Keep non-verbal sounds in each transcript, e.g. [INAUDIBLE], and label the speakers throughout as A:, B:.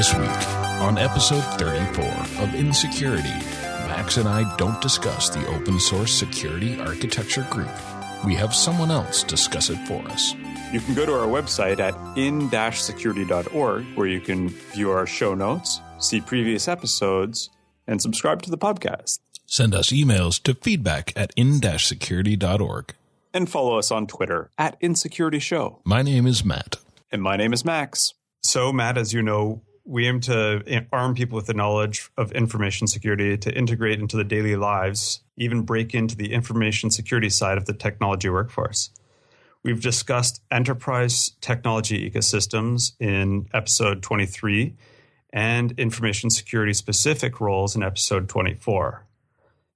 A: This week, on episode 34 of Insecurity, Max and I don't discuss the open source security architecture group. We have someone else discuss it for us.
B: You can go to our website at in-security.org where you can view our show notes, see previous episodes, and subscribe to the podcast.
A: Send us emails to feedback at in-security.org.
B: And follow us on Twitter at Insecurity Show.
A: My name is Matt.
B: And my name is Max. So, Matt, as you know, we aim to arm people with the knowledge of information security to integrate into the daily lives, even break into the information security side of the technology workforce. We've discussed enterprise technology ecosystems in episode 23 and information security specific roles in episode 24.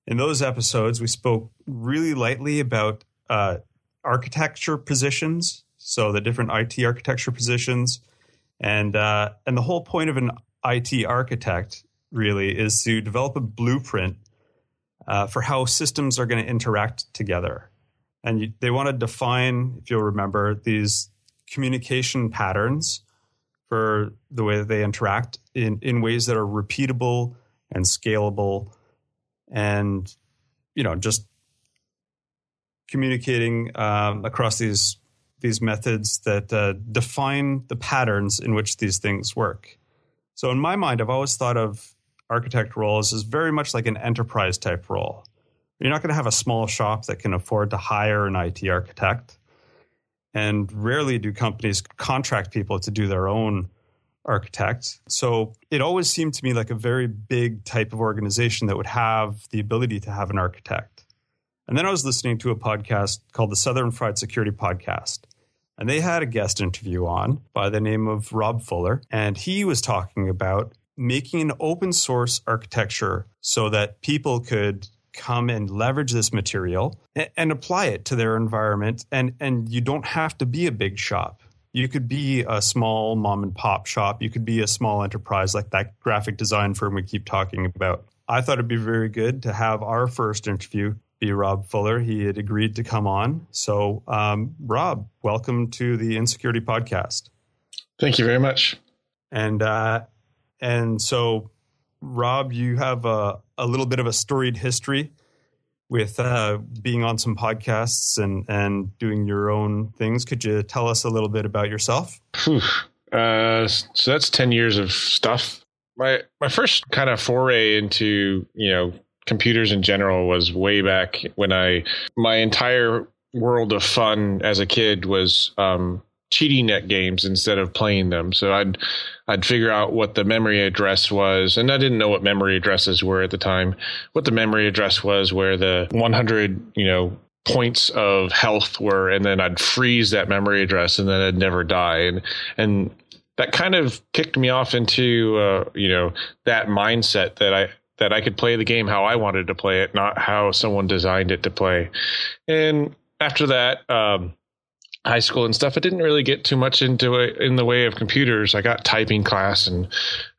B: In those episodes, we spoke really lightly about uh, architecture positions, so the different IT architecture positions and uh, and the whole point of an IT architect really is to develop a blueprint uh, for how systems are going to interact together. And you, they want to define, if you'll remember, these communication patterns for the way that they interact in, in ways that are repeatable and scalable and you know just communicating um, across these these methods that uh, define the patterns in which these things work. So, in my mind, I've always thought of architect roles as very much like an enterprise type role. You're not going to have a small shop that can afford to hire an IT architect. And rarely do companies contract people to do their own architect. So it always seemed to me like a very big type of organization that would have the ability to have an architect. And then I was listening to a podcast called the Southern Fried Security Podcast. And they had a guest interview on by the name of Rob Fuller. And he was talking about making an open source architecture so that people could come and leverage this material and, and apply it to their environment. And, and you don't have to be a big shop. You could be a small mom and pop shop. You could be a small enterprise like that graphic design firm we keep talking about. I thought it'd be very good to have our first interview be Rob Fuller. He had agreed to come on. So, um, Rob, welcome to the Insecurity Podcast.
C: Thank you very much.
B: And uh, and so, Rob, you have a, a little bit of a storied history with uh, being on some podcasts and and doing your own things. Could you tell us a little bit about yourself?
C: Uh, so that's ten years of stuff. My my first kind of foray into you know computers in general was way back when I my entire world of fun as a kid was um, cheating at games instead of playing them. So I'd I'd figure out what the memory address was, and I didn't know what memory addresses were at the time. What the memory address was, where the 100 you know points of health were, and then I'd freeze that memory address, and then I'd never die. And and that kind of kicked me off into uh, you know that mindset that I that I could play the game how I wanted to play it, not how someone designed it to play. And after that, um, high school and stuff, I didn't really get too much into it in the way of computers. I got typing class and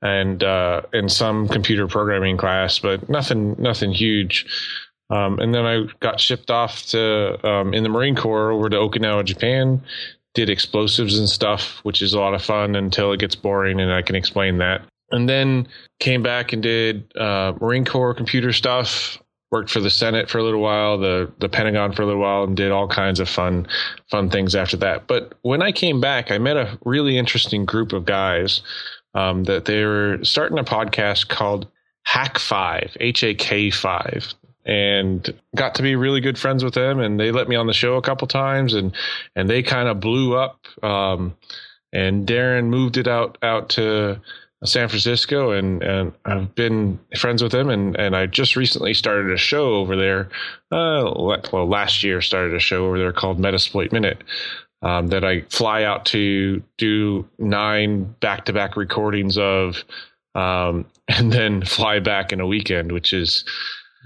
C: and uh, and some computer programming class, but nothing nothing huge. Um, and then I got shipped off to um, in the Marine Corps over to Okinawa, Japan. Did explosives and stuff, which is a lot of fun until it gets boring, and I can explain that and then came back and did uh, Marine Corps computer stuff. Worked for the Senate for a little while, the the Pentagon for a little while, and did all kinds of fun fun things after that. But when I came back, I met a really interesting group of guys um, that they were starting a podcast called Hak Five, H A K Five, and got to be really good friends with them. And they let me on the show a couple times, and and they kind of blew up. Um, and Darren moved it out out to San Francisco, and and I've been friends with him, and and I just recently started a show over there. Uh, well, last year started a show over there called Metasploit Minute. Um, that I fly out to do nine back to back recordings of, um, [LAUGHS] and then fly back in a weekend, which is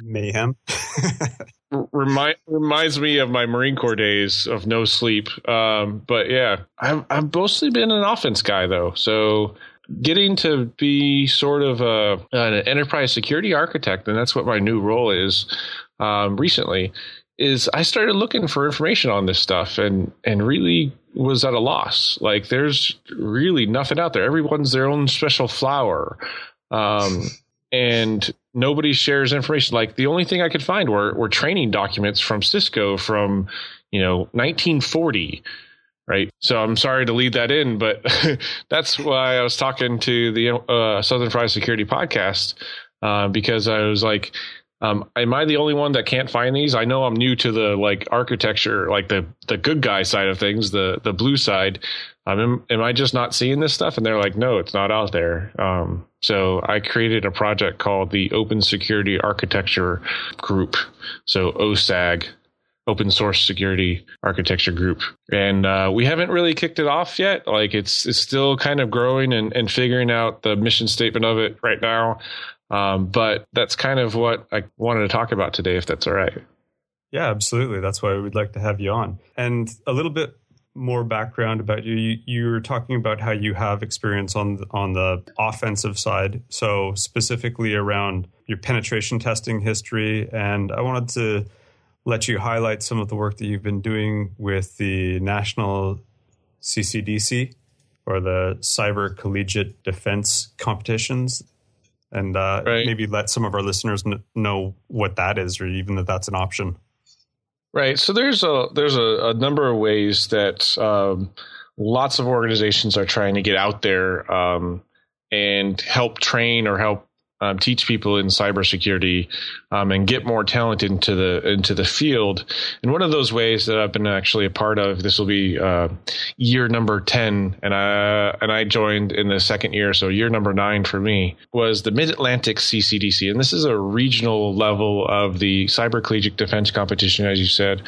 B: mayhem. [LAUGHS]
C: remind, reminds me of my Marine Corps days of no sleep. Um, but yeah, I've, I've mostly been an offense guy though. So getting to be sort of a, an enterprise security architect, and that's what my new role is um, recently, is I started looking for information on this stuff and and really was at a loss. Like there's really nothing out there. Everyone's their own special flower. Um, and nobody shares information. Like the only thing I could find were were training documents from Cisco from you know 1940 right? So I'm sorry to lead that in, but [LAUGHS] that's why I was talking to the uh, Southern Fried Security podcast uh, because I was like, um, am I the only one that can't find these? I know I'm new to the like architecture, like the the good guy side of things, the the blue side. Um, am, am I just not seeing this stuff? And they're like, no, it's not out there. Um, so I created a project called the Open Security Architecture Group, so OSAG, Open Source Security Architecture Group, and uh, we haven't really kicked it off yet. Like it's it's still kind of growing and, and figuring out the mission statement of it right now. Um, but that's kind of what I wanted to talk about today, if that's all right.
B: Yeah, absolutely. That's why we'd like to have you on. And a little bit more background about you. you. You were talking about how you have experience on the, on the offensive side, so specifically around your penetration testing history. And I wanted to let you highlight some of the work that you've been doing with the National CCDC or the Cyber Collegiate Defense Competitions and uh, right. maybe let some of our listeners n- know what that is, or even that that's an option.
C: Right. So there's a there's a, a number of ways that um, lots of organizations are trying to get out there um, and help train or help um, teach people in cybersecurity um, and get more talent into the into the field. And one of those ways that I've been actually a part of, this will be uh, year number ten, and I and I joined in the second year, so year number nine for me was the Mid Atlantic CCDC, and this is a regional level of the Cyber Collegiate Defense Competition, as you said,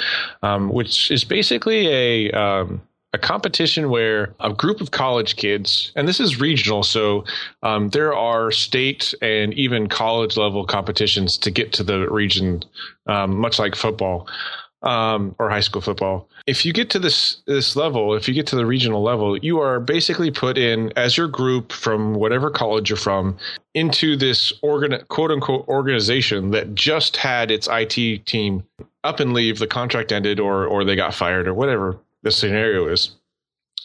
C: um, which is basically a um, a competition where a group of college kids, and this is regional, so um, there are state and even college level competitions to get to the region, um, much like football um, or high school football. If you get to this this level, if you get to the regional level, you are basically put in as your group from whatever college you're from into this organ quote unquote organization that just had its IT team up and leave. The contract ended, or or they got fired, or whatever the scenario is.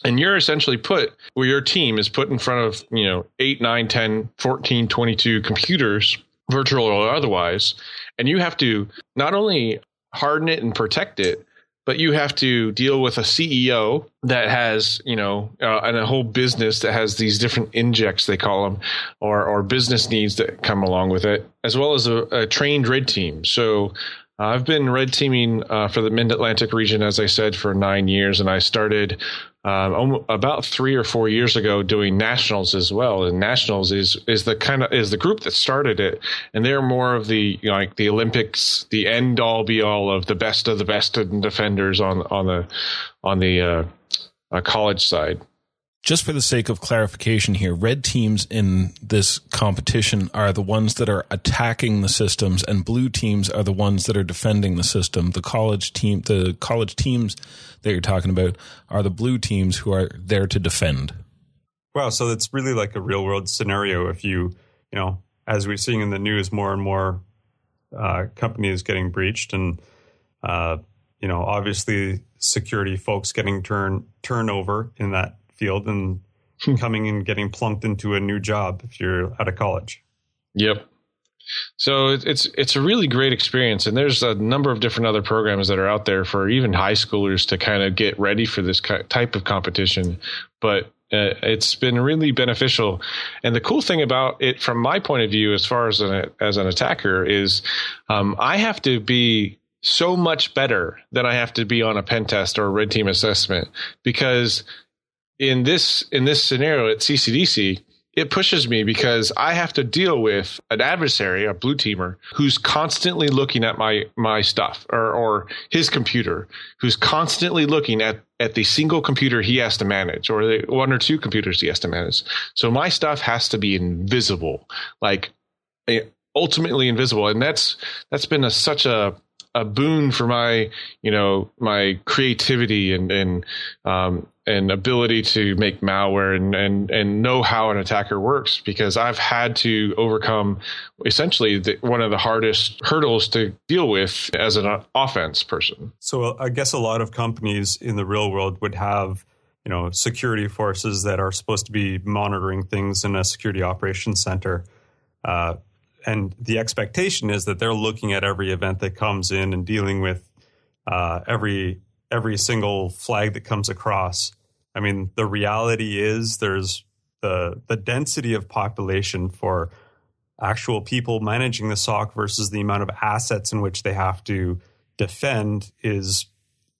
C: And you're essentially put where your team is put in front of you know 8 9 10 14 22 computers virtual or otherwise and you have to not only harden it and protect it but you have to deal with a ceo that has you know uh, and a whole business that has these different injects they call them or or business needs that come along with it as well as a, a trained red team. So I've been red teaming uh, for the Mid Atlantic region, as I said, for nine years, and I started um, about three or four years ago doing nationals as well. And nationals is is the kind of is the group that started it, and they're more of the you know, like the Olympics, the end all be all of the best of the best defenders on on the on the uh, uh college side
A: just for the sake of clarification here, red teams in this competition are the ones that are attacking the systems, and blue teams are the ones that are defending the system. The college team, the college teams that you're talking about, are the blue teams who are there to defend.
B: Wow, so it's really like a real world scenario. If you, you know, as we're seeing in the news, more and more uh, companies getting breached, and uh, you know, obviously security folks getting turn turnover in that field and hmm. coming and getting plunked into a new job if you're out of college.
C: Yep. So it's it's a really great experience, and there's a number of different other programs that are out there for even high schoolers to kind of get ready for this type of competition. But uh, it's been really beneficial, and the cool thing about it, from my point of view, as far as an as an attacker, is um, I have to be so much better than I have to be on a pen test or a red team assessment because in this in this scenario at CCDC, it pushes me because I have to deal with an adversary, a blue teamer, who's constantly looking at my my stuff or or his computer, who's constantly looking at at the single computer he has to manage or the one or two computers he has to manage. So my stuff has to be invisible, like eh, ultimately invisible, and that's that's been a, such a a boon for my you know my creativity and and um, and ability to make malware and, and and know how an attacker works because I've had to overcome essentially the, one of the hardest hurdles to deal with as an offense person.
B: So I guess a lot of companies in the real world would have you know security forces that are supposed to be monitoring things in a security operations center. Uh, and the expectation is that they're looking at every event that comes in and dealing with uh, every every single flag that comes across. I mean, the reality is there's the the density of population for actual people managing the SOC versus the amount of assets in which they have to defend is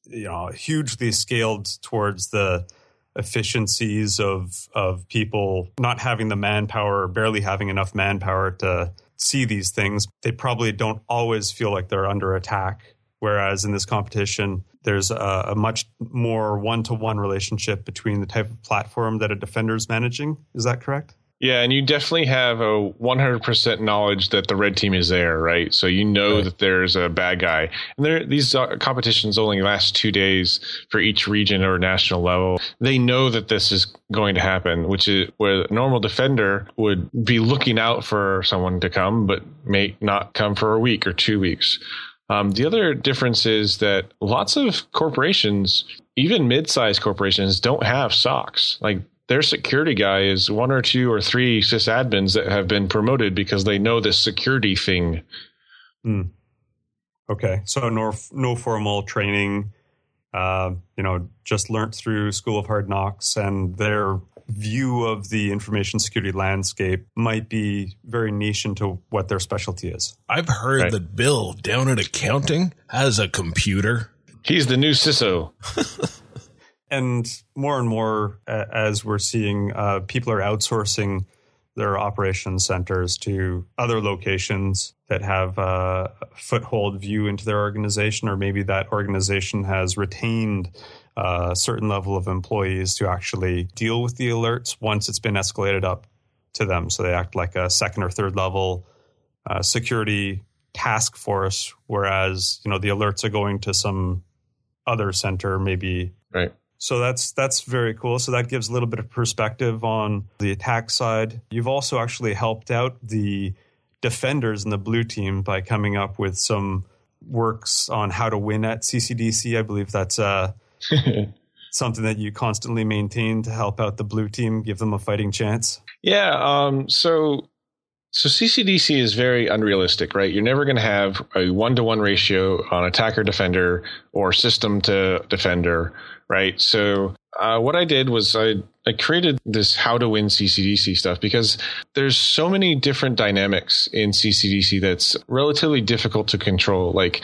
B: you know hugely scaled towards the efficiencies of of people not having the manpower or barely having enough manpower to see these things, they probably don't always feel like they're under attack. Whereas in this competition, there's a, a much more one to one relationship between the type of platform that a defender is managing. Is that correct?
C: Yeah, and you definitely have a 100% knowledge that the red team is there, right? So you know right. that there's a bad guy. And there, these uh, competitions only last two days for each region or national level. They know that this is going to happen, which is where a normal defender would be looking out for someone to come, but may not come for a week or two weeks. Um, the other difference is that lots of corporations, even mid-sized corporations, don't have SOCs. Like their security guy is one or two or three sysadmins that have been promoted because they know this security thing.
B: Hmm. Okay, so no no formal training. Uh, you know, just learnt through School of Hard Knocks, and their view of the information security landscape might be very niche into what their specialty is.
A: I've heard right. that Bill down at accounting has a computer.
C: He's the new CISO. [LAUGHS]
B: And more and more, uh, as we're seeing, uh, people are outsourcing their operations centers to other locations that have a foothold view into their organization, or maybe that organization has retained a certain level of employees to actually deal with the alerts once it's been escalated up to them. So they act like a second or third level uh, security task force, whereas you know the alerts are going to some other center, maybe
C: right.
B: So that's that's very cool. So that gives a little bit of perspective on the attack side. You've also actually helped out the defenders in the blue team by coming up with some works on how to win at CCDC. I believe that's uh, [LAUGHS] something that you constantly maintain to help out the blue team, give them a fighting chance.
C: Yeah. Um, so so CCDC is very unrealistic, right? You're never going to have a one to one ratio on attacker defender or system to defender right? So uh, what I did was I, I created this how to win CCDC stuff because there's so many different dynamics in CCDC that's relatively difficult to control. Like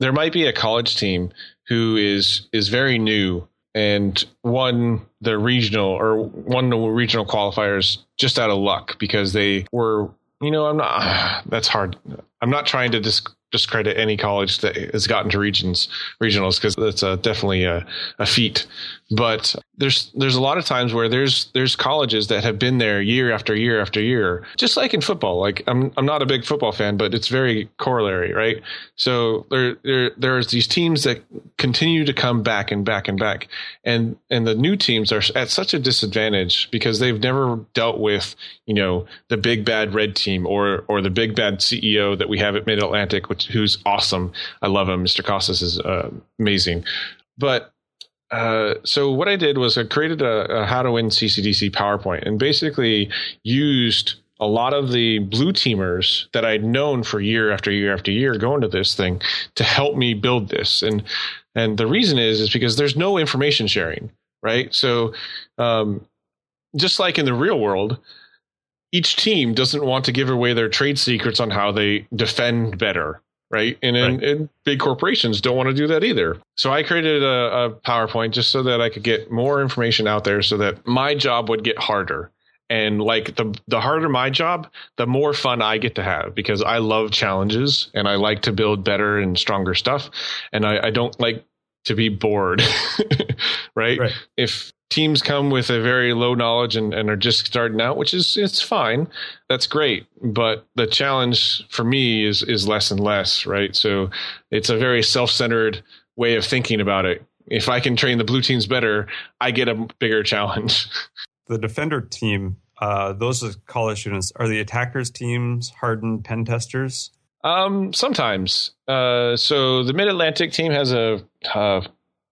C: there might be a college team who is is very new and won the regional or won the regional qualifiers just out of luck because they were you know i'm not [SIGHS] that's hard i'm not trying to dis- discredit any college that has gotten to regions regionals because that's a, definitely a, a feat. But there's there's a lot of times where there's there's colleges that have been there year after year after year, just like in football. Like I'm I'm not a big football fan, but it's very corollary, right? So there there there's these teams that continue to come back and back and back, and and the new teams are at such a disadvantage because they've never dealt with you know the big bad red team or or the big bad CEO that we have at Mid Atlantic, which who's awesome. I love him. Mr. Costas is uh, amazing, but uh, so what I did was I created a, a, how to win CCDC PowerPoint and basically used a lot of the blue teamers that I'd known for year after year after year going to this thing to help me build this. And and the reason is is because there's no information sharing, right? So um, just like in the real world, each team doesn't want to give away their trade secrets on how they defend better right? And, right. and big corporations don't want to do that either. So I created a, a, PowerPoint just so that I could get more information out there, so that my job would get harder. And like the the harder my job, the more fun I get to have because I love challenges and I like to build better and stronger stuff. And I, I don't like to be bored, [LAUGHS] right? right? If teams come with a very low knowledge and, and are just starting out, which is it's fine. That's great. But the challenge for me is is less and less, right? So it's a very self centered way of thinking about it. If I can train the blue teams better, I get a bigger challenge. [LAUGHS]
B: The defender team, uh, those are college students. Are the attackers teams hardened pen testers?
C: Um, sometimes. Uh, so the Mid Atlantic team has a uh,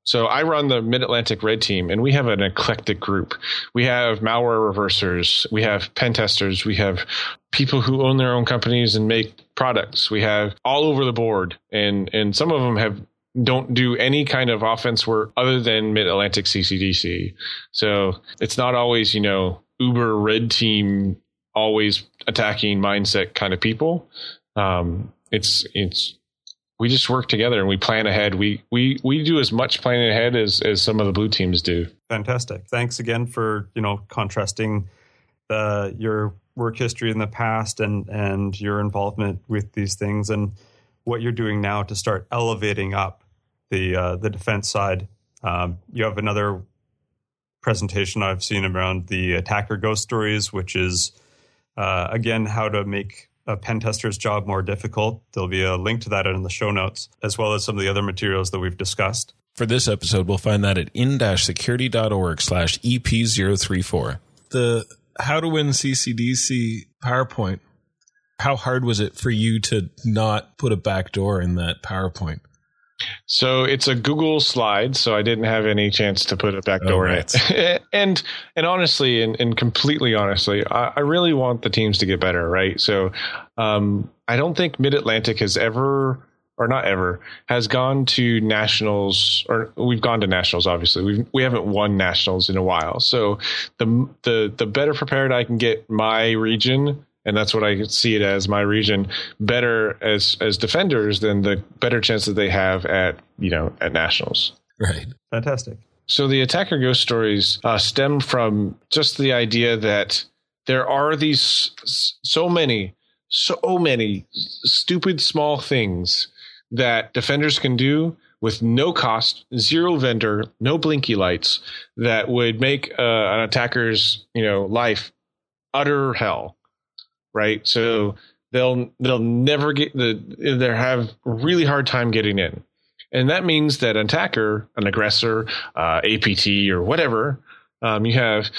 C: so I run the Mid Atlantic Red Team, and we have an eclectic group. We have malware reversers, we have pen testers, we have people who own their own companies and make products. We have all over the board, and and some of them have don't do any kind of offense work other than Mid Atlantic CCDC. So it's not always you know Uber Red Team always attacking mindset kind of people. Um, it's it's we just work together and we plan ahead. We we we do as much planning ahead as as some of the blue teams do.
B: Fantastic. Thanks again for you know contrasting the your work history in the past and and your involvement with these things and what you're doing now to start elevating up the uh, the defense side. Um, you have another presentation I've seen around the attacker ghost stories, which is uh, again how to make a pen tester's job more difficult. There'll be a link to that in the show notes, as well as some of the other materials that we've discussed.
A: For this episode, we'll find that at in-security.org slash EP034. The How to Win CCDC PowerPoint, how hard was it for you to not put a backdoor in that PowerPoint?
C: So it's a Google slide, so I didn't have any chance to put a backdoor oh, right. in it. [LAUGHS] and and honestly, and, and completely honestly, I, I, really want the teams to get better, right? So um, I don't think Mid Atlantic has ever or not ever has gone to nationals or we've gone to nationals obviously we we haven't won nationals in a while so the the the better prepared I can get my region and that's what I see it as my region better as as defenders than the better chance that they have at you know at nationals.
A: Right.
B: Fantastic.
C: So the attacker ghost stories uh, stem from just the idea that there are these so many, so many stupid small things that defenders can do with no cost, zero vendor, no blinky lights that would make uh, an attacker's you know life utter hell right? So they'll they'll never get the they have really hard time getting in, and that means that an attacker, an aggressor, uh, APT or whatever um, you have.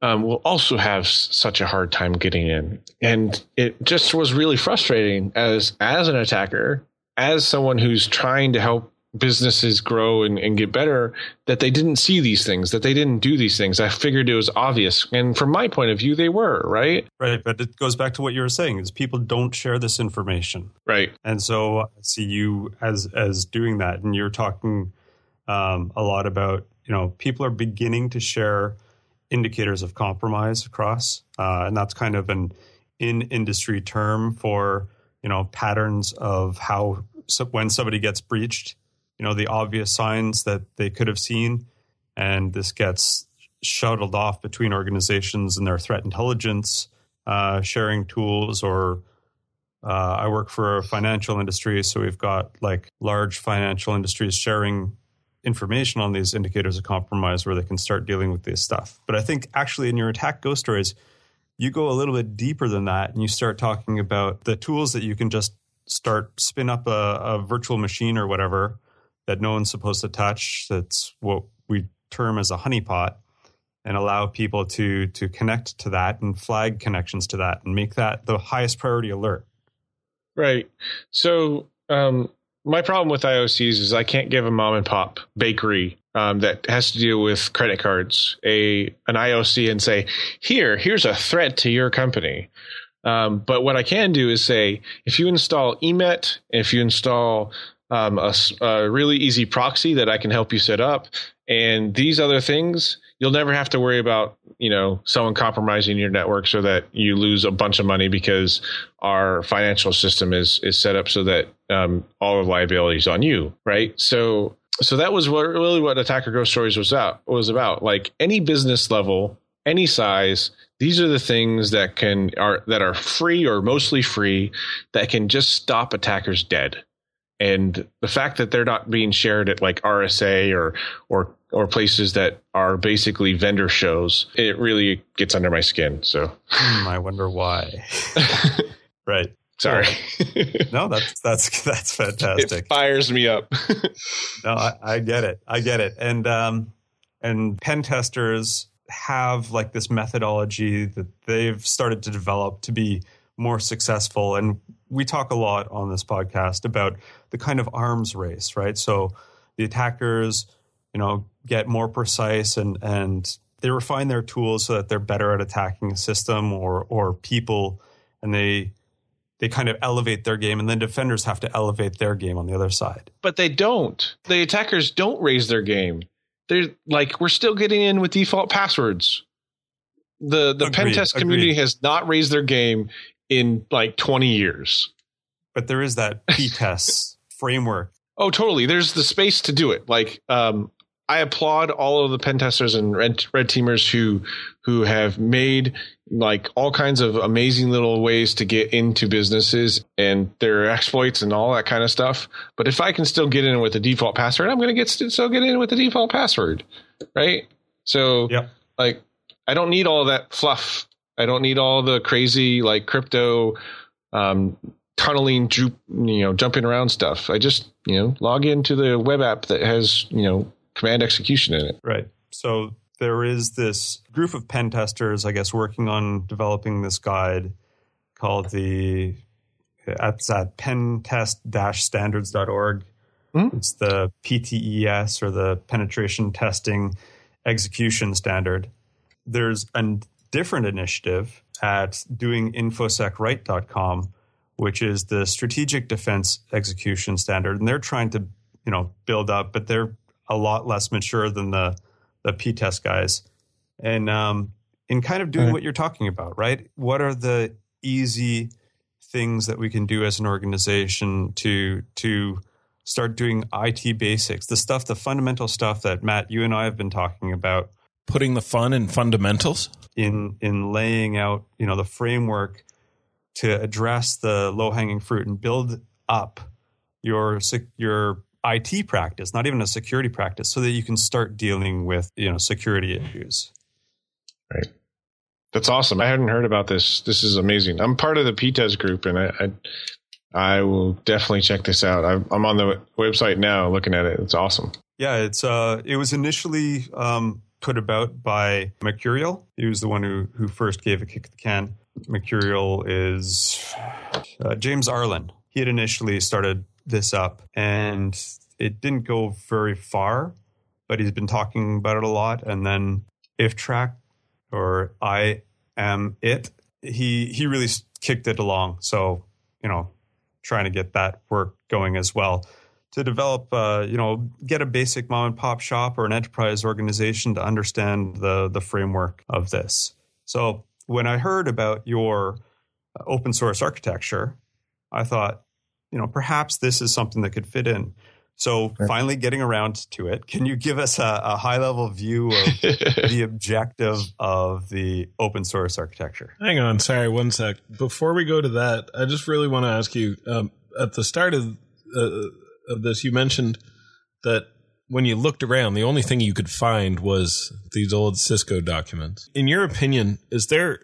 C: Um, will also have such a hard time getting in, and it just was really frustrating as as an attacker, as someone who's trying to help businesses grow and, and get better that they didn't see these things, that they didn't do these things. I figured it was obvious. And from my point of view, they were, right?
B: Right. But it goes back to what you were saying is people don't share this information.
C: Right.
B: And so I see you as as doing that. And you're talking um, a lot about, you know, people are beginning to share indicators of compromise across. Uh, and that's kind of an in industry term for, you know, patterns of how so when somebody gets breached you know the obvious signs that they could have seen. And this gets shuttled off between organizations and their threat intelligence uh, sharing tools or uh, i work for a financial industry so we've got like large financial industries sharing information on these indicators of compromise where they can start dealing with this stuff. But i think actually in your attack ghost stories you go a little bit deeper than that and you start talking about the tools that you can just start spin up a, a virtual machine or whatever that no one's supposed to touch. That's what we term as a honeypot and allow people to to connect to that and flag connections to that and make that the highest priority alert.
C: Right. So um, my problem with IOCs is I can't give a mom and pop bakery um, that has to deal with credit cards a an IOC and say, here, here's a threat to your company. Um, but what I can do is say, if you install EMET, if you install um, a, a, really easy proxy that I can help you set up. And these other things, you'll never have to worry about, you know, someone compromising your network so that you lose a bunch of money because our financial system is is set up so that um, all the liability is on you, right? So, so that was what, really what Attacker Ghost Stories was out was about. Like any business level, any size, these are the things that can are that are free or mostly free that can just stop attackers dead and the fact that they're not being shared at like RSA or or or places that are basically vendor shows, it really gets under my skin. So
B: hmm, I wonder why. [LAUGHS] right.
C: Sorry.
B: no, that's that's that's fantastic.
C: It fires me up. [LAUGHS]
B: no, I, I, get it. I get it. And um, and pen testers have like this methodology that they've started to develop to be more successful. And we talk a lot on this podcast about the kind of arms race, right? So the attackers, you know, get more precise and and they refine their tools so that they're better at attacking a system or or people, and they they kind of elevate their game, and then defenders have to elevate their game on the other side.
C: But they don't. The attackers don't raise their game. They're like we're still getting in with default passwords. The the pen test community agreed. has not raised their game in like 20 years.
B: But there is that PTES framework.
C: Oh, totally. There's the space to do it. Like um, I applaud all of the pen testers and red, red teamers who who have made like all kinds of amazing little ways to get into businesses and their exploits and all that kind of stuff. But if I can still get in with the default password, I'm going to get still get in with the default password, right? So,
B: yep.
C: like, I don't need all that fluff. I don't need all the crazy like crypto um, tunneling, you know, jumping around stuff. I just you know log into the web app that has you know command execution in it.
B: Right. So there is this group of pen testers, I guess, working on developing this guide called the it's at pentest-standards.org. Mm-hmm. It's the PTES or the penetration testing execution standard. There's a different initiative at doinginfosecright.com, which is the strategic defense execution standard. And they're trying to, you know, build up, but they're a lot less mature than the the PTES guys, and um, in kind of doing right. what you're talking about, right? What are the easy things that we can do as an organization to to start doing IT basics, the stuff, the fundamental stuff that Matt, you and I have been talking about,
A: putting the fun in fundamentals
B: in in laying out, you know, the framework to address the low hanging fruit and build up your your IT practice, not even a security practice, so that you can start dealing with you know security issues.
C: Right. That's awesome. I hadn't heard about this. This is amazing. I'm part of the PTES group, and I, I, I will definitely check this out. I'm, on the website now, looking at it. It's awesome.
B: Yeah, it's uh, it was initially um, put about by Myrcurial. He was the one who who first gave a kick at the can. Myrcurial is uh, James Arlen. He had initially started this up and it didn't go very far, but he's been talking about it a lot. And then Iftach or I am it, he he really kicked it along. So you know, trying to get that work going as well to develop, uh, you know, get a basic mom and pop shop or an enterprise organization to understand the the framework of this. So when I heard about your open source architecture, I thought, you know, perhaps this is something that could fit in. So finally getting around to it, can you give us a, a high level view of [LAUGHS] the objective of the open source architecture?
A: Hang on, sorry, one sec. Before we go to that, I just really want to ask you um, at the start of uh, of this, you mentioned that when you looked around, the only thing you could find was these old Cisco documents. In your opinion, is there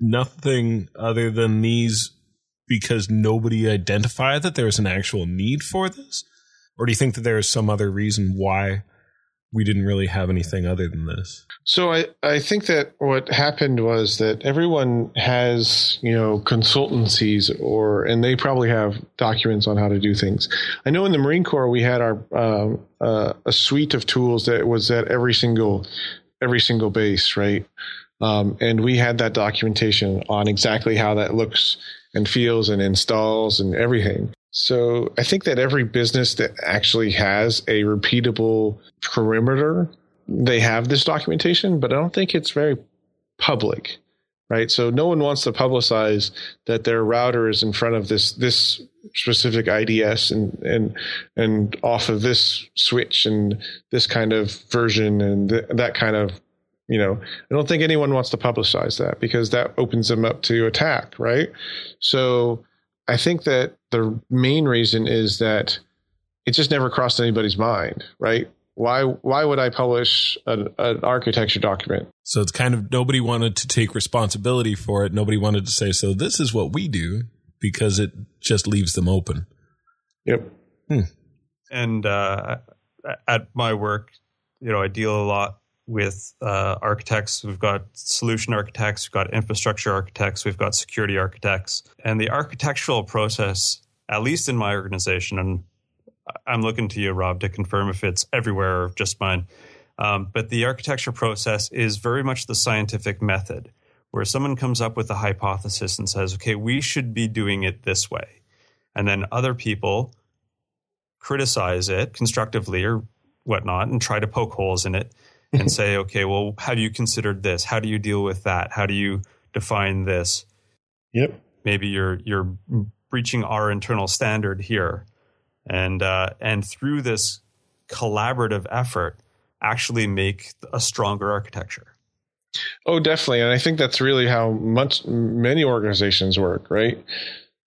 A: nothing other than these because nobody identified that there was an actual need for this? Or do you think that there is some other reason why we didn't really have anything other than this?
C: So I, I think that what happened was that everyone has, you know, consultancies or, and they probably have documents on how to do things. I know in the Marine Corps, we had our, um, uh, a suite of tools that was at every single, every single base, right? Um, and we had that documentation on exactly how that looks and feels and installs and everything. So I think that every business that actually has a repeatable perimeter, they have this documentation, but I don't think it's very public, right? So no one wants to publicize that their router is in front of this this specific IDS and and and off of this switch and this kind of version and th- that kind of you know i don't think anyone wants to publicize that because that opens them up to attack right so i think that the main reason is that it just never crossed anybody's mind right Why why would I publish an, an architecture document?
A: So it's kind of nobody wanted to take responsibility for it. Nobody wanted to say, so this is what we do because it just leaves them open.
C: Yep.
A: Hmm.
B: And uh, at my work, you know, I deal a lot with uh, architects. We've got solution architects, we've got infrastructure architects, we've got security architects. And the architectural process, at least in my organization, and I'm looking to you, Rob, to confirm if it's everywhere or just mine. Um, but the architecture process is very much the scientific method where someone comes up with a hypothesis and says, okay, we should be doing it this way. And then other people criticize it constructively or whatnot and try to poke holes in it and say, okay, well, have you considered this? How do you deal with that? How do you define this?
C: Yep.
B: Maybe you're you're breaching our internal standard here, and uh, and through this collaborative effort, actually make a stronger architecture.
C: Oh, definitely, and I think that's really how much many organizations work, right?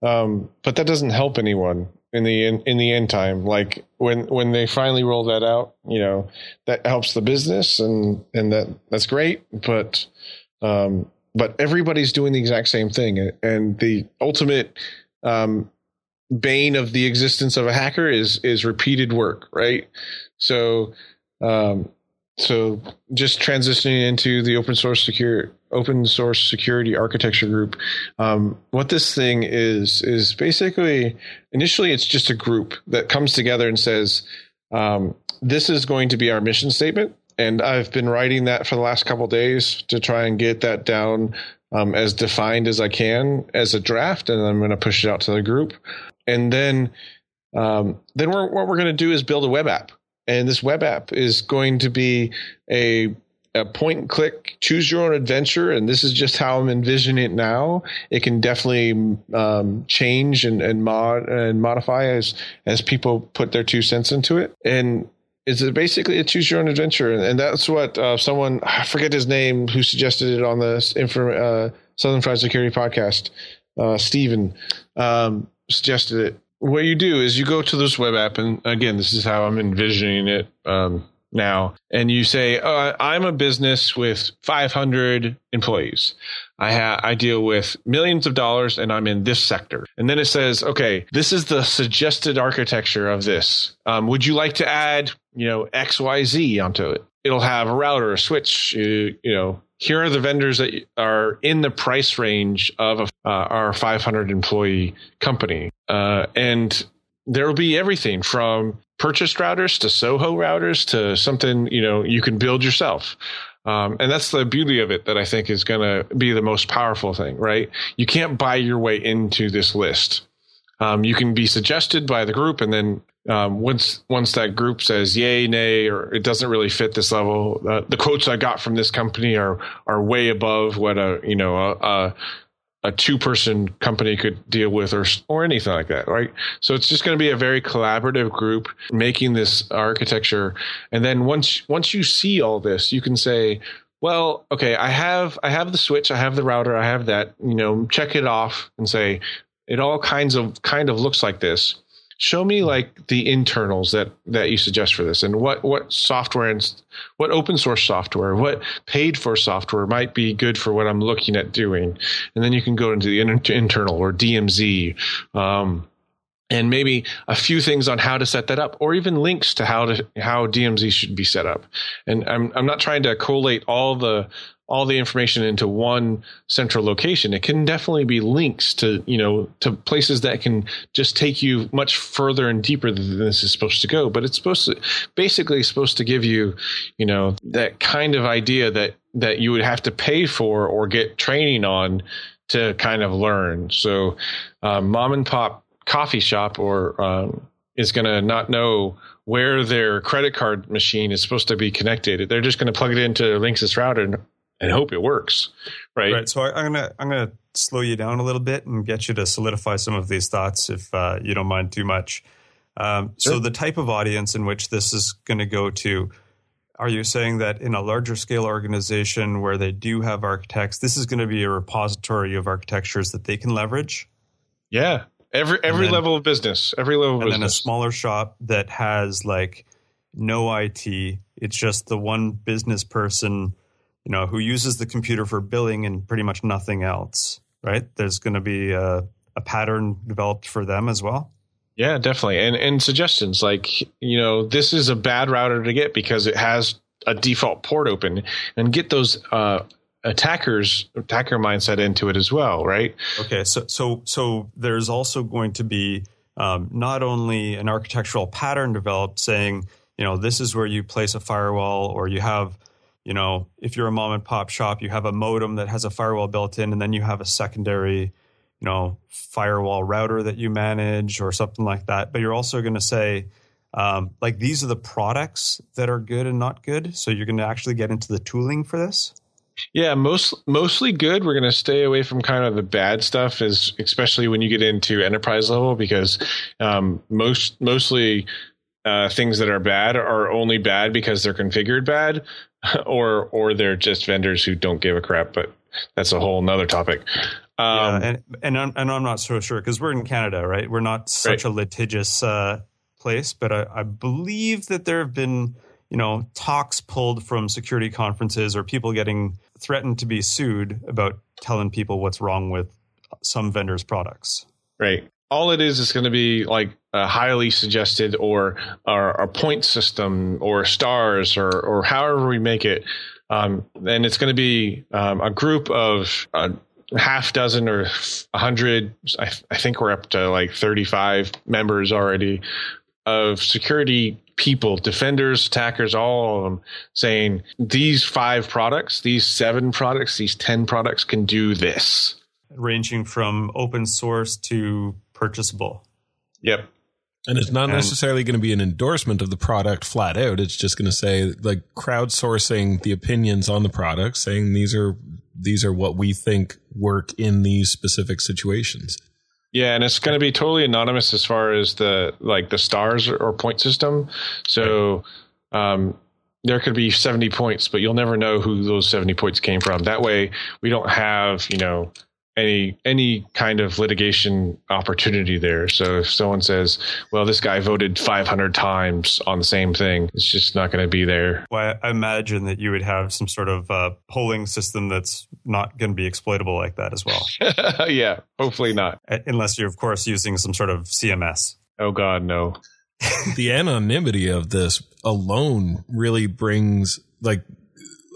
C: Um, but that doesn't help anyone in the in, in the end time like when when they finally roll that out you know that helps the business and and that that's great but um but everybody's doing the exact same thing. And the ultimate um bane of the existence of a hacker is is repeated work right? So um so just transitioning into the open source secure open source security architecture group um, what this thing is is basically initially it's just a group that comes together and says um, this is going to be our mission statement. And i've been writing that for the last couple days to try and get that down um, as defined as i can as a draft. And i'm going to push it out to the group. And then um, then we're, what we're going to do is build a web app and this web app is going to be a a point and click, choose your own adventure, and this is just how I'm envisioning it now. It can definitely um, change and, and mod and modify as as people put their two cents into it. And it's basically a choose your own adventure, and that's what uh, someone I forget his name who suggested it on the uh, Southern Fried Security podcast. Uh, Stephen um, suggested it what you do is you go to this web app, and again, this is how I'm envisioning it um, now. And you say, uh, "I'm a business with 500 employees. I ha- I deal with millions of dollars, and I'm in this sector." And then it says, "Okay, this is the suggested architecture of this. Um, would you like to add, you know, X, Y, Z onto it?" It'll have a router, a switch, you, you know, here are the vendors that are in the price range of uh, our 500 employee company. Uh, and there will be everything from purchased routers to Soho routers to something, you know, you can build yourself. Um, and that's the beauty of it that I think is going to be the most powerful thing, right? You can't buy your way into this list. Um, you can be suggested by the group, and then um, once once that group says yay, nay, or it doesn't really fit this level, uh, the quotes I got from this company are are way above what a you know a, a, a two person company could deal with, or or anything like that, right? So it's just going to be a very collaborative group making this architecture, and then once once you see all this, you can say. Well, okay, I have I have the switch, I have the router, I have that. You know, check it off and say it all kinds of kind of looks like this show me like the internals that that you suggest for this and what what software and what open source software what paid for software might be good for what i'm looking at doing and then you can go into the inter- internal or dmz um, and maybe a few things on how to set that up or even links to how to how DMZ should be set up. And I'm I'm not trying to collate all the all the information into one central location. It can definitely be links to, you know, to places that can just take you much further and deeper than this is supposed to go. But it's supposed to basically supposed to give you, you know, that kind of idea that that you would have to pay for or get training on to kind of learn. So, um, mom and pop coffee shop or um, is going to not know where their credit card machine is supposed to be connected. They're just going to plug it into Linksys router and hope it works. Right.
B: Right. So I, am gonna I'm gonna slow you down a little bit and get you to solidify some of these thoughts, if uh, you don't mind too much. Um, sure. So the type of audience in which this is going to go to. Are you saying that in a larger scale organization where they do have architects, this is going to be a repository of architectures that they can leverage?
C: Yeah, every every then, level of business, every level of
B: and
C: business.
B: then a smaller shop that has like no IT. It's just the one business person, you know, who uses the computer for billing and pretty much nothing else, right? There's going to be a, a pattern developed for them as well.
C: Yeah, definitely. And and suggestions like, you know, this is a bad router to get because it has a default port open and get those uh, attackers attacker mindset into it as well, right?
B: Okay, so so so there's also going to be um, not only an architectural pattern developed saying, you know, this is where you place a firewall, or you have, you know, if you're a mom and pop shop, you have a modem that has a firewall built in, and then you have a secondary, you know, firewall router that you manage or something like that. But you're also going to say, um, like, these are the products that are good and not good. So you're going to actually get into the tooling for this.
C: Yeah, most mostly good. We're going to stay away from kind of the bad stuff, is especially when you get into enterprise level, because um, most mostly uh, things that are bad are only bad because they're configured bad, [LAUGHS] or or they're just vendors who don't give a crap. But that's a whole nother topic.
B: Um, yeah, and and I'm, and I'm not so sure because we're in Canada, right? We're not such right. a litigious uh, place, but I, I believe that there have been you know talks pulled from security conferences or people getting threatened to be sued about telling people what's wrong with some vendors' products.
C: Right. All it is is going to be like a highly suggested or, or a point system or stars or, or however we make it. Um, and it's going to be um, a group of a half dozen or a hundred. I, I think we're up to like 35 members already of security people, defenders, attackers, all of them saying these five products, these seven products, these 10 products can do this.
B: Ranging from open source to purchasable.
C: Yep.
A: And it's not necessarily going to be an endorsement of the product flat out. It's just going to say like crowdsourcing the opinions on the product, saying these are these are what we think work in these specific situations.
C: Yeah, and it's going to be totally anonymous as far as the like the stars or point system. So um, there could be 70 points, but you'll never know who those 70 points came from. That way, we don't have you know any any kind of litigation opportunity there. So if someone says, "Well, this guy voted 500 times on the same thing," it's just not going to be there.
B: Well, I imagine that you would have some sort of uh, polling system that's not going to be exploitable like that as well. [LAUGHS]
C: yeah, hopefully not.
B: Unless you're, of course, using some sort of CMS.
C: Oh God, no. [LAUGHS]
A: the anonymity of this alone really brings like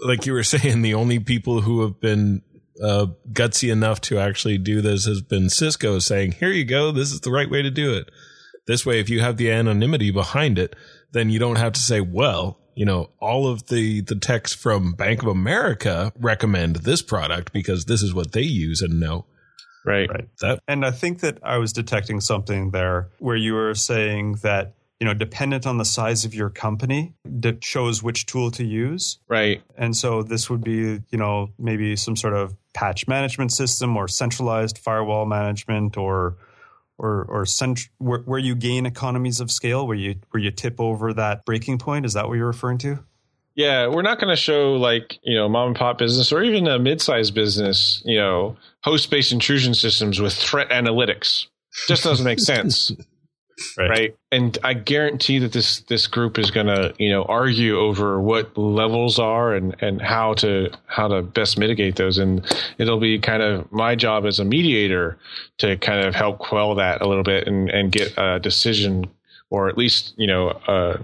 A: like you were saying the only people who have been uh, gutsy enough to actually do this has been Cisco saying, here you go. This is the right way to do it. This way, if you have the anonymity behind it, then you don't have to say, well, you know, all of the, the text from Bank of America recommend this product because this is what they use and know.
C: Right.
B: Right. That, and I think that I was detecting something there where you were saying that you know, dependent on the size of your company that shows which tool to use.
C: Right.
B: And so this would be, you know, maybe some sort of patch management system or centralized firewall management or or or cent- where, where you gain economies of scale where you where you tip over that breaking point? Is that what you're referring to?
C: Yeah we're not going to show like you know mom and pop business or even a mid-sized business you know host-based intrusion systems with threat analytics. Just doesn't make sense [LAUGHS] Right. right. And I guarantee that this this group is going to you know argue over what levels are and and how to how to best mitigate those. And it'll be kind of my job as a mediator to kind of help quell that a little bit and and get a decision or at least you know uh,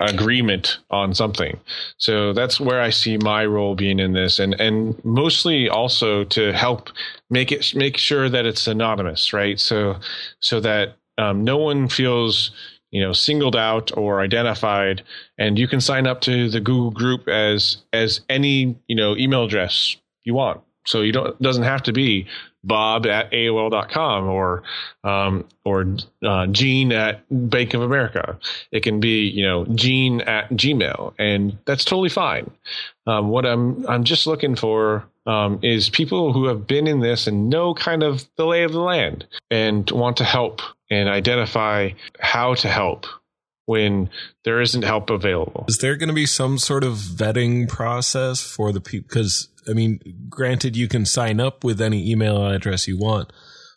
C: agreement on something. So that's where I see my role being in this, and and mostly also to help make it make sure that it's anonymous, right? So so that um, no one feels you know singled out or identified and you can sign up to the google group as as any you know email address you want. So you don't doesn't have to be bob at aol.com or um, or uh, gene at bank of america. It can be you know gene at gmail and that's totally fine. Um, what i'm i'm just looking for um, is people who have been in this and know kind of the lay of the land and want to help and identify how to help when there isn't help available.
A: Is there going to be some sort of vetting process for the people? Because, I mean, granted, you can sign up with any email address you want,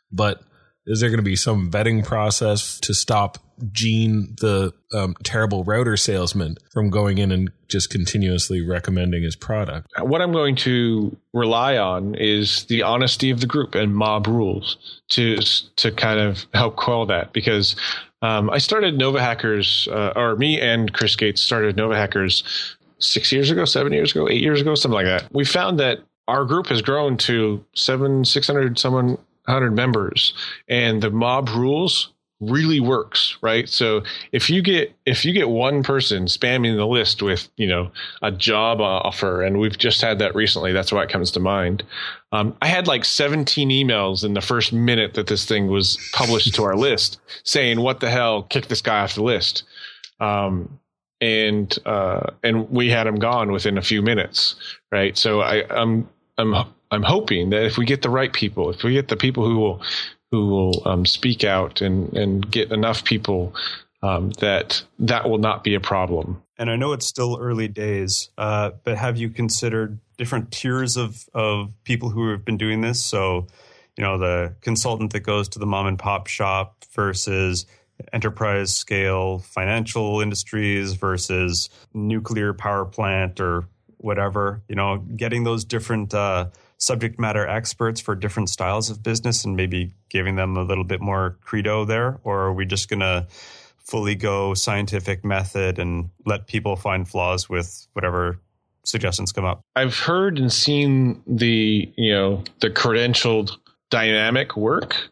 A: but Is there going to be some vetting process to stop Gene, the um, terrible router salesman, from going in and just continuously recommending his product?
C: What I'm going to rely on is the honesty of the group and mob rules to to kind of help quell that because um, I started Nova Hackers, uh, or me and Chris Gates started Nova Hackers six years ago, seven years ago, eight years ago, something like that. We found that our group has grown to seven, six hundred, someone hundred members, and the mob rules really works, right? So if you get if you get one person spamming the list with you know a job offer, and we've just had that recently, that's why it comes to mind. Um, I had like 17 emails in the first minute that this thing was published to our [LAUGHS] list, saying "What the hell? Kick this guy off the list." Um, and uh, and we had him gone within a few minutes, right? So I, I'm I'm I'm hoping that if we get the right people, if we get the people who will who will um, speak out and and get enough people, um, that that will not be a problem.
B: And I know it's still early days, uh, but have you considered different tiers of of people who have been doing this? So, you know, the consultant that goes to the mom and pop shop versus enterprise scale financial industries versus nuclear power plant or whatever. You know, getting those different uh, subject matter experts for different styles of business and maybe giving them a little bit more credo there? Or are we just going to fully go scientific method and let people find flaws with whatever suggestions come up?
C: I've heard and seen the, you know, the credentialed dynamic work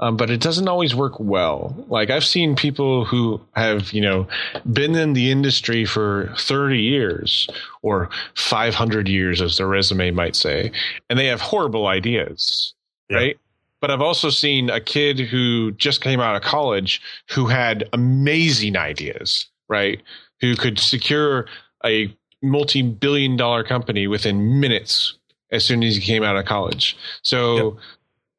C: um, but it doesn't always work well. Like I've seen people who have, you know, been in the industry for 30 years or 500 years, as their resume might say, and they have horrible ideas, yeah. right? But I've also seen a kid who just came out of college who had amazing ideas, right? Who could secure a multi billion dollar company within minutes as soon as he came out of college. So yep.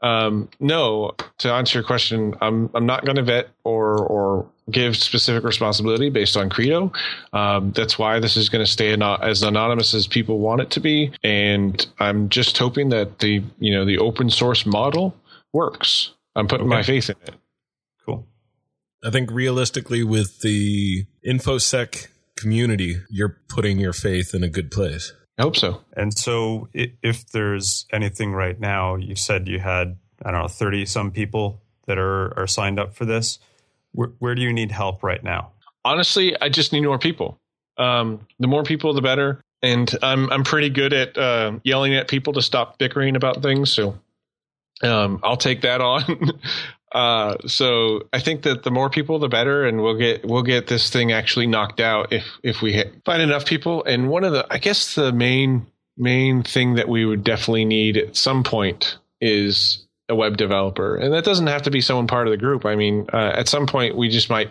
C: Um, no, to answer your question, I'm I'm not going to vet or or give specific responsibility based on credo. Um, that's why this is going to stay as anonymous as people want it to be, and I'm just hoping that the you know the open source model works. I'm putting okay. my faith in it.
B: Cool.
A: I think realistically, with the infosec community, you're putting your faith in a good place.
C: I hope so.
B: And so, if there's anything right now, you said you had I don't know thirty some people that are are signed up for this. Where, where do you need help right now?
C: Honestly, I just need more people. Um, the more people, the better. And I'm I'm pretty good at uh, yelling at people to stop bickering about things. So um, I'll take that on. [LAUGHS] Uh, so I think that the more people, the better, and we'll get we'll get this thing actually knocked out if if we find enough people. And one of the, I guess, the main main thing that we would definitely need at some point is a web developer, and that doesn't have to be someone part of the group. I mean, uh, at some point, we just might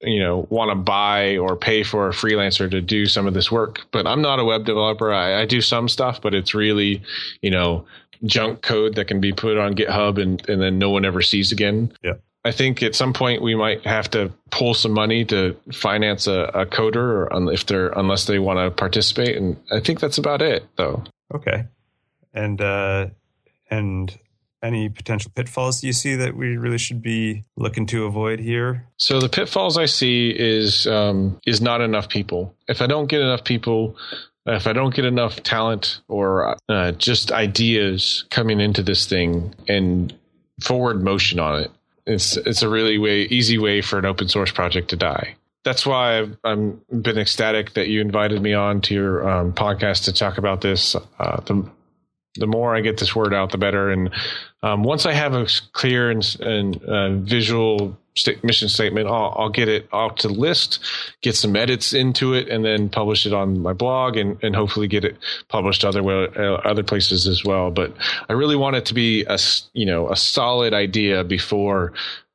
C: you know want to buy or pay for a freelancer to do some of this work but i'm not a web developer I, I, do some stuff but it's really you know junk code that can be put on GitHub and, and then no one ever sees again.
B: Yeah.
C: I think at some point we might have to pull some money to finance a, a coder, or if they're unless they want to participate, and I think that's about it, though.
B: Okay, and uh, and any potential pitfalls do you see that we really should be looking to avoid here?
C: So the pitfalls I see is um, is not enough people. If I don't get enough people if I don't get enough talent or uh, just ideas coming into this thing and forward motion on it, it's it's a really way easy way for an open source project to die. That's why I've I'm been ecstatic that you invited me on to your um, podcast to talk about this. Uh, the the more I get this word out, the better. And um, once I have a clear and, and uh, visual st- mission statement, I'll, I'll, get it out to the list, get some edits into it, and then publish it on my blog, and, and hopefully get it published other uh, other places as well. But I really want it to be a you know a solid idea before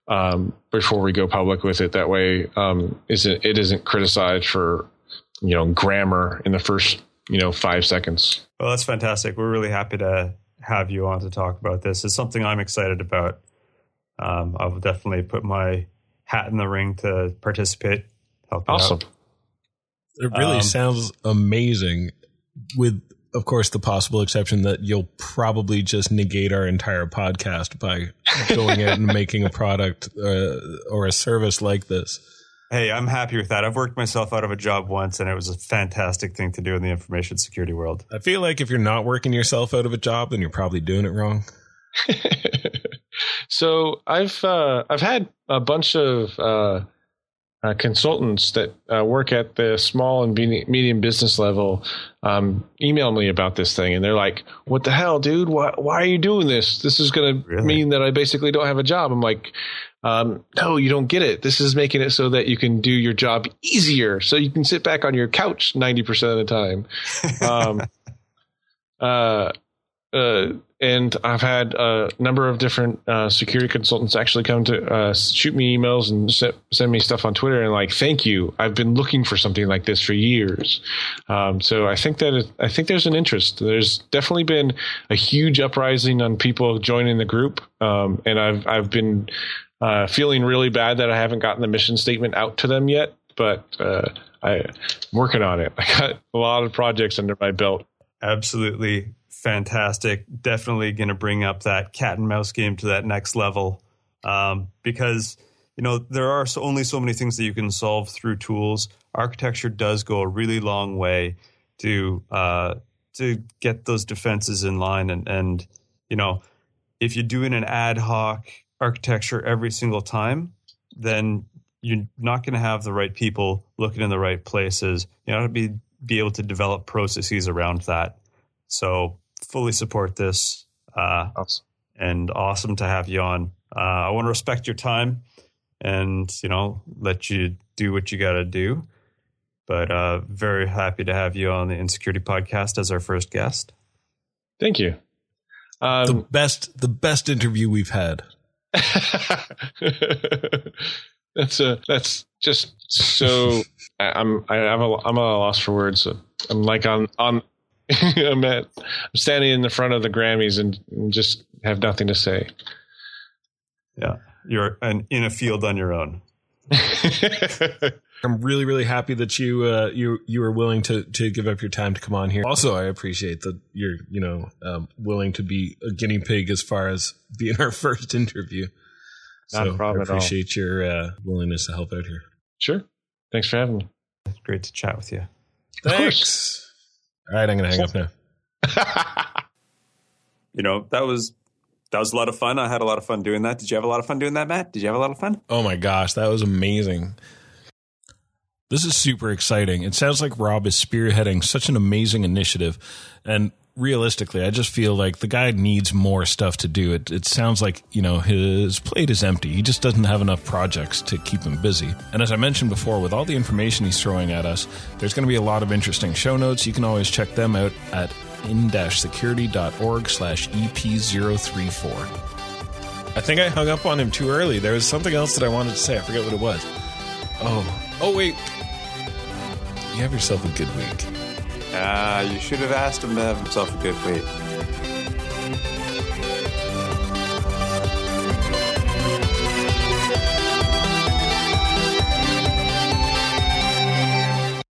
C: um, before we go public with it. That way, um, isn't it isn't criticized for you know grammar in the first you know five seconds.
B: Well, that's fantastic. We're really happy to have you on to talk about this. It's something I'm excited about. Um, I'll definitely put my hat in the ring to participate.
C: Help awesome.
A: It really um, sounds amazing with of course, the possible exception that you'll probably just negate our entire podcast by going out and [LAUGHS] making a product uh, or a service like this.
B: Hey, I'm happy with that. I've worked myself out of a job once, and it was a fantastic thing to do in the information security world.
A: I feel like if you're not working yourself out of a job, then you're probably doing it wrong. [LAUGHS]
C: so I've uh, I've had a bunch of uh, uh, consultants that uh, work at the small and medium business level um, email me about this thing, and they're like, "What the hell, dude? Why, why are you doing this? This is going to really? mean that I basically don't have a job." I'm like, um, "No, you don't get it. This is making it so that you can do your job easier, so you can sit back on your couch ninety percent of the time." Um, [LAUGHS] uh, uh, and I've had a number of different uh, security consultants actually come to uh, shoot me emails and send me stuff on Twitter and like, thank you. I've been looking for something like this for years. Um, so I think that it, I think there's an interest. There's definitely been a huge uprising on people joining the group, um, and I've I've been uh, feeling really bad that I haven't gotten the mission statement out to them yet, but uh, I'm working on it. [LAUGHS] I got a lot of projects under my belt.
B: Absolutely fantastic. Definitely going to bring up that cat and mouse game to that next level um, because you know there are so, only so many things that you can solve through tools. Architecture does go a really long way to uh, to get those defenses in line, and and you know if you're doing an ad hoc architecture every single time, then you're not going to have the right people looking in the right places. You know, to be be able to develop processes around that. So fully support this. Uh, awesome. And awesome to have you on. Uh, I want to respect your time and, you know, let you do what you got to do. But uh, very happy to have you on the Insecurity podcast as our first guest.
C: Thank you.
A: Um, the best, the best interview we've had. [LAUGHS]
C: that's a that's just so I'm I, I'm a, I'm a loss for words. I'm like on on [LAUGHS] I'm at I'm standing in the front of the Grammys and, and just have nothing to say.
B: Yeah, you're an, in a field on your own. [LAUGHS]
A: I'm really, really happy that you uh, you you were willing to to give up your time to come on here. Also, I appreciate that you're you know um, willing to be a guinea pig as far as being our [LAUGHS] first interview.
C: Not so a problem
A: I appreciate your uh, willingness to help out here.
C: Sure. Thanks for having me.
B: Great to chat with you.
A: Thanks. All right, I'm going to hang up now. [LAUGHS]
B: you know, that was that was a lot of fun. I had a lot of fun doing that. Did you have a lot of fun doing that, Matt? Did you have a lot of fun?
A: Oh my gosh, that was amazing. This is super exciting. It sounds like Rob is spearheading such an amazing initiative. And realistically, I just feel like the guy needs more stuff to do. It, it sounds like, you know, his plate is empty. He just doesn't have enough projects to keep him busy. And as I mentioned before, with all the information he's throwing at us, there's going to be a lot of interesting show notes. You can always check them out at in-security.org slash EP034. I think I hung up on him too early. There was something else that I wanted to say. I forget what it was. Oh, oh wait. You have yourself a good week.
B: Ah, uh, you should have asked him to have himself a good week.